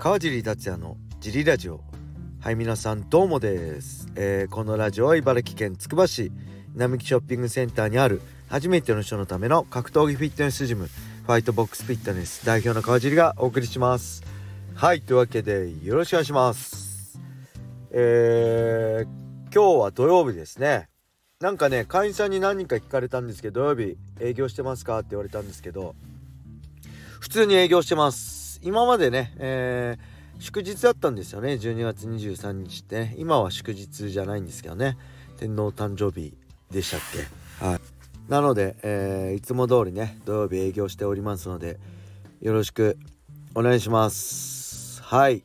川尻達也のジリラジオ。はい皆さんどうもです、えー、このラジオは茨城県つくば市並木ショッピングセンターにある初めての人のための格闘技フィットネスジムファイトボックスフィットネス代表の川尻がお送りします。はいというわけでよろしくお願いします。えー、今日は土曜日ですね。なんかね会員さんに何人か聞かれたんですけど土曜日営業してますかって言われたんですけど普通に営業してます。今までね、えー、祝日だったんですよね。12月23日ってね。今は祝日じゃないんですけどね。天皇誕生日でしたっけ。はい。なので、えー、いつも通りね土曜日営業しておりますのでよろしくお願いします。はい。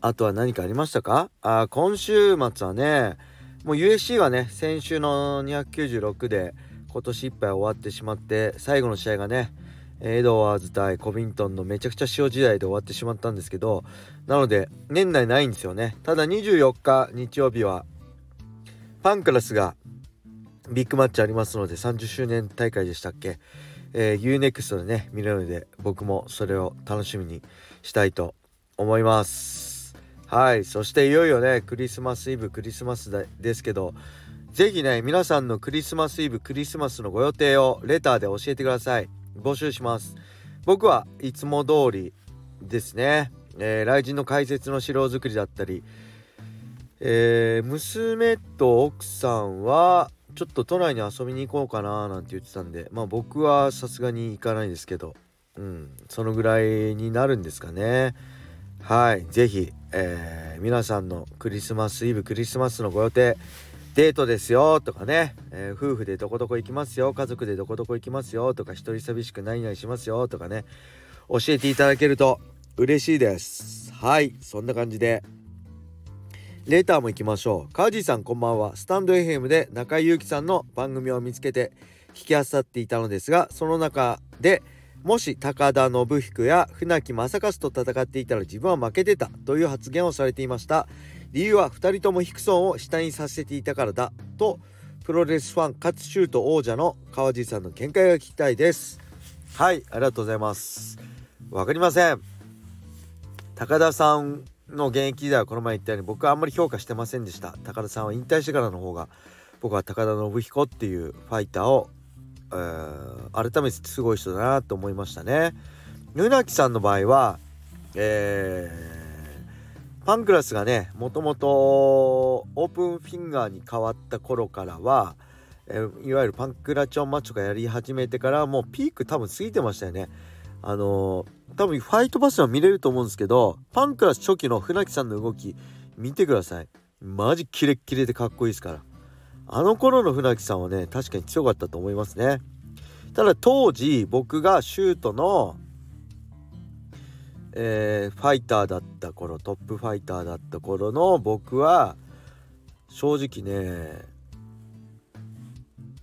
あとは何かありましたか？あ今週末はねもう USC がね先週の296で今年いっぱい終わってしまって最後の試合がねエドワーズ対コビントンのめちゃくちゃ塩時代で終わってしまったんですけどなので年内ないんですよね。ただ24日日曜日はパンクラスがビッグマッチありますので30周年大会でしたっけ、えー、UNEXT でね見れるので僕もそれを楽しみにしたいと思います。はいそしていよいよねクリスマスイブクリスマスですけど是非ね皆さんのクリスマスイブクリスマスのご予定をレターで教えてください。募集します。僕はいつも通りですね、えー、雷神の解説の資料作りだったり、えー、娘と奥さんはちょっと都内に遊びに行こうかななんて言ってたんで。まあ僕はさすがに行かないですけど。うんそのぐらいになるんですかね。はい是非、えー、皆さんのクリスマスイブクリスマスのご予定デートですよとかね、えー、夫婦でどこどこ行きますよ。家族でどこどこ行きますよとか一人寂しく何々しますよとかね。教えていただけると嬉しいです。はいそんな感じで。レーターも行きましょう。川地さんこんばんは。スタンド FM で中井祐樹さんの番組を見つけて聞きあさっていたのですがその中でもし高田信彦や船木正和と戦っていたら自分は負けてたという発言をされていました。理由は2人ともヒクソンを下にさせていたからだとプロレスファンかつシュート王者の川地さんの見解が聞きたいです。はいありがとうございます。わかりません。高田さんの現役時代はこの前言ったように僕はあんまり評価してませんでした。高田さんは引退してからの方が僕は高田信彦っていうファイターを、えー、改めてすごい人だなと思いましたね。船木さんの場合はえーパンクラスがねもともとオープンフィンガーに変わった頃からは、えー、いわゆるパンクラチョンマッチとかやり始めてからもうピーク多分過ぎてましたよね。あのー、多分ファイトパスは見れると思うんですけどパンクラス初期の船木さんの動き見てください。マジキレッキレでかっこいいですから。あの頃の船木さんはね確かに強かったと思いますね。ただ当時僕がシュートのえー、ファイターだった頃トップファイターだった頃の僕は正直ね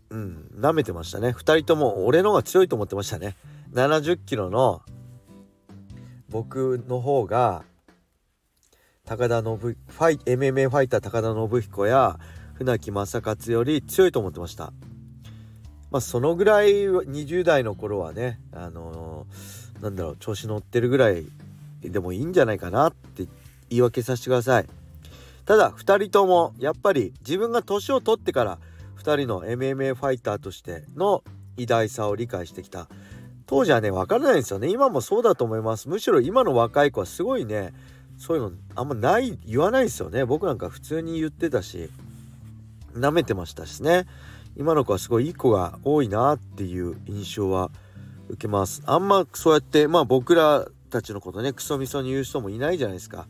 うん舐めてましたね。2人とも俺の方が強いと思ってましたね。70キロの僕の方が高田信ファイ MMA ファイター高田信彦や船木正勝より強いと思ってました。まあそのぐらい20代の頃はねあのーなんだろう調子乗ってるぐらいでもいいんじゃないかなって言い訳させてください。ただ2人ともやっぱり自分が年を取ってから2人の MMA ファイターとしての偉大さを理解してきた。当時はね分からないんですよね。今もそうだと思います。むしろ今の若い子はすごいねそういうのあんまない言わないですよね。僕なんか普通に言ってたし舐めてましたしね。今の子はすごいいい子が多いなっていう印象は受けます。あんまそうやってまあ僕らたちのことねクソみそに言う人もいないじゃないですか。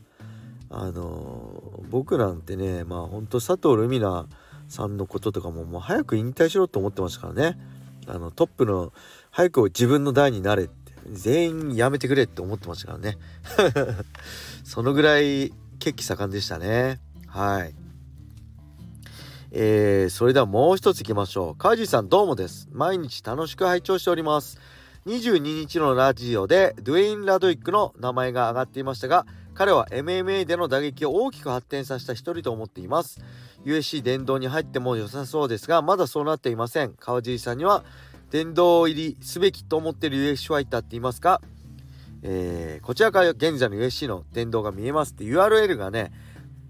あの僕なんてねまあほんと佐藤ルミナさんのこととかももう早く引退しろと思ってましたからね。あのトップの早く自分の代になれって全員やめてくれって思ってましたからね。そのぐらい血気盛んでしたね。はい。えー、それではもう一ついきましょう。川尻さんどうもです。毎日楽しく拝聴しております。22日のラジオでドゥエイン・ラドウィックの名前が挙がっていましたが彼は MMA での打撃を大きく発展させた一人と思っています。USC 殿堂に入っても良さそうですがまだそうなっていません。川尻さんには殿堂入りすべきと思っている UFC ファイターっていますか？えー、こちらから現在の USC の電動が見えますって URL がね、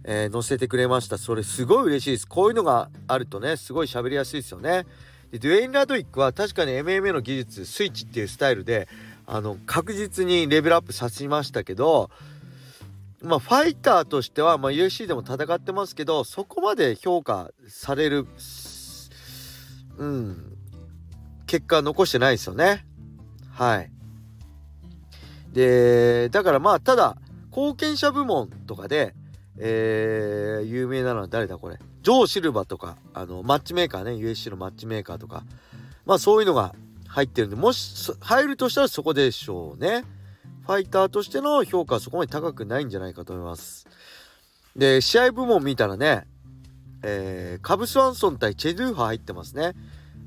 えー、載せてくれました。それすごい嬉しいです。こういうのがあるとねすごい喋りやすいですよね。でドゥエイン・ラドウィックは確かに MMA の技術スイッチっていうスタイルであの確実にレベルアップさせましたけどまあファイターとしては、まあ、UFC でも戦ってますけどそこまで評価されるうん結果残してないですよね。はい。でだからまあただ貢献者部門とかでえー、有名なのは誰だこれ？ジョー・シルバとかあのマッチメーカーね USC のマッチメーカーとかまあそういうのが入ってるんでもし入るとしたらそこでしょうね。ファイターとしての評価はそこまで高くないんじゃないかと思います。で試合部門見たらね、えー、カブスワンソン対チェドゥーハ入ってますね。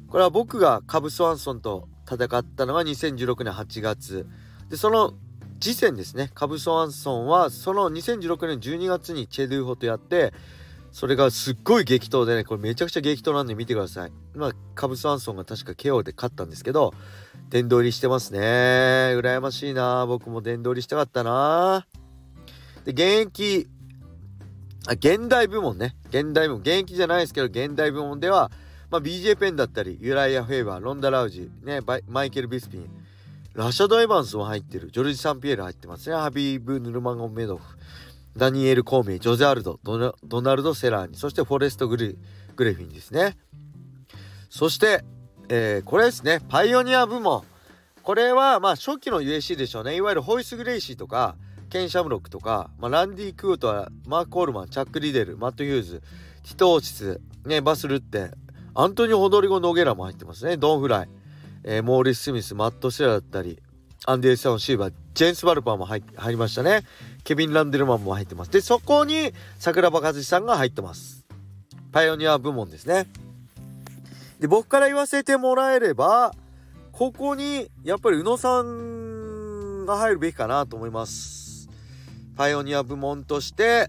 これは僕がカブスワンソンと戦ったのが2016年8月。でその次戦ですね。カブスワンソンはその2016年12月にチェドゥーホとやってそれがすっごい激闘でね、これめちゃくちゃ激闘なんで見てください。まあ、カブスワンソンが確か KO で勝ったんですけど、殿堂入りしてますね。羨ましいな僕も殿堂入りしたかったなで、現役、あ、現代部門ね。現代部門。現役じゃないですけど、現代部門では、まあ、BJ ペンだったり、ユライア・フェイバー、ロンダ・ラウジ、ね、マイケル・ビスピン、ラシャド・エヴァンスも入ってる。ジョルジ・サンピエール入ってますね。ハビーブ・ヌルマンゴン・メドフ。ダニエル・コーメイ、ジョゼアルド、ドナルド・セラーニ、そしてフォレストグレ・グレフィンですね。そして、えー、これですね、パイオニア部門。これは、まあ、初期の USC でしょうね。いわゆるホイス・グレイシーとか、ケン・シャムロックとか、まあ、ランディ・クートは、マーク・コールマン、チャック・リデル、マット・ヒューズ、ティト・オーチス、ね、バス・ルッテ、アントニオ・ホドリゴ・ノゲラも入ってますね。ドン・フライ、えー、モーリス・スミス、マット・シェラだったり、アンディーソン・シーバー、ジェンス・バルパーも入りましたね。ケビン・ランデルマンも入ってます。で、そこに桜庭和志さんが入ってます。パイオニア部門ですね。で、僕から言わせてもらえれば、ここにやっぱり宇野さんが入るべきかなと思います。パイオニア部門として、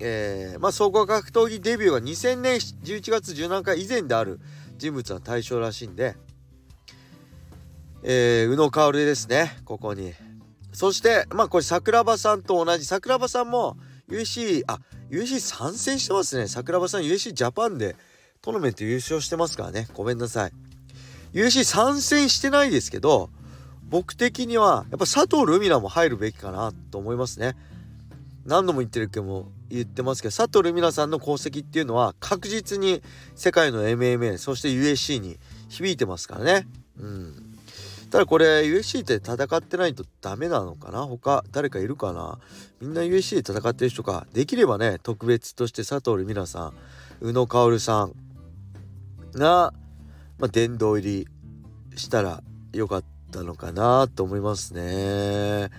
えー、まあ、総合格闘技デビューが2000年11月17日以前である人物は対象らしいんで、えー、宇野薫ですね、ここに。そして、まあこれ桜庭さんと同じ、桜庭さんも USC、あ、USC 参戦してますね。桜庭さん USC ジャパンでトーナメント優勝してますからね。ごめんなさい。USC 参戦してないですけど、僕的にはやっぱ佐藤ルミナも入るべきかなと思いますね。何度も言ってるけども言ってますけど佐藤ルミナさんの功績っていうのは確実に世界の MMA そして USC に響いてますからね。うんただこれ USC って戦ってないとダメなのかな？他誰かいるかな？みんな USC で戦ってる人か？できればね特別として佐藤美奈さん宇野薫さんが、まあ、殿堂入りしたらよかったのかなと思いますね。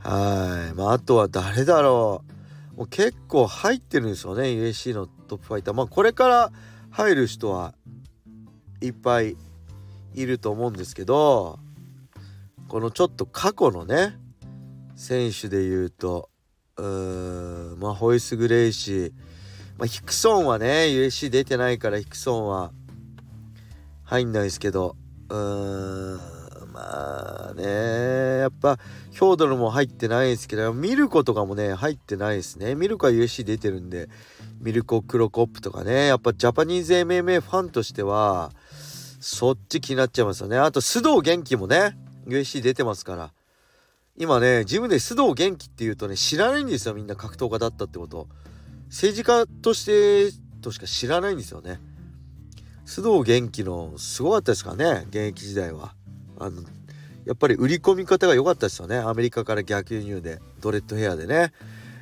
はい。まああとは誰だろう？もう結構入ってるんですよね USC のトップファイター。まあこれから入る人はいっぱいいると思うんですけどこのちょっと過去のね選手で言うとうーんまあホイス・グレイシー、まあ、ヒクソンはね USC 出てないからヒクソンは入んないですけどうーんまあねやっぱヒョードルも入ってないですけどミルコとかもね入ってないですね。ミルコは USC 出てるんでミルコ・クロコップとかねやっぱジャパニーズ MMA ファンとしてはそっち気になっちゃいますよね。あと須藤元気もね USC 出てますから。今ねジムで須藤元気っていうとね知らないんですよ。みんな格闘家だったってこと。政治家としてとしか知らないんですよね。須藤元気のすごかったですかね現役時代は。あのやっぱり売り込み方が良かったですよね。アメリカから逆輸入でドレッドヘアでね。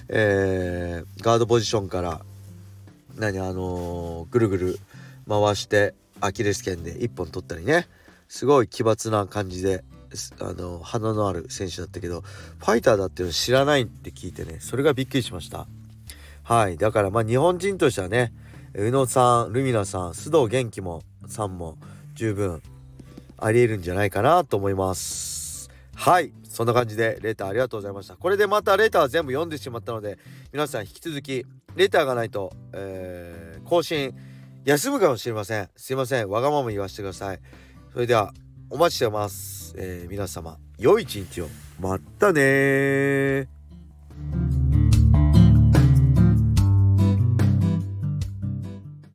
えー、ガードポジションから何あのー、ぐるぐる回してアキレス腱で1本取ったりね。すごい奇抜な感じであの鼻のある選手だったけどファイターだっていうの知らないって聞いてねそれがびっくりしました。はい。だからまあ日本人としてはね宇野さんルミナさん須藤元気もさんも十分ありえるんじゃないかなと思います。はい。そんな感じでレターありがとうございました。これでまたレター全部読んでしまったので皆さん引き続きレターがないと、えー、更新休むかもしれません。すいません。わがまま言わせてください。それではお待ちしてます、えー皆様良い一日を。またねー。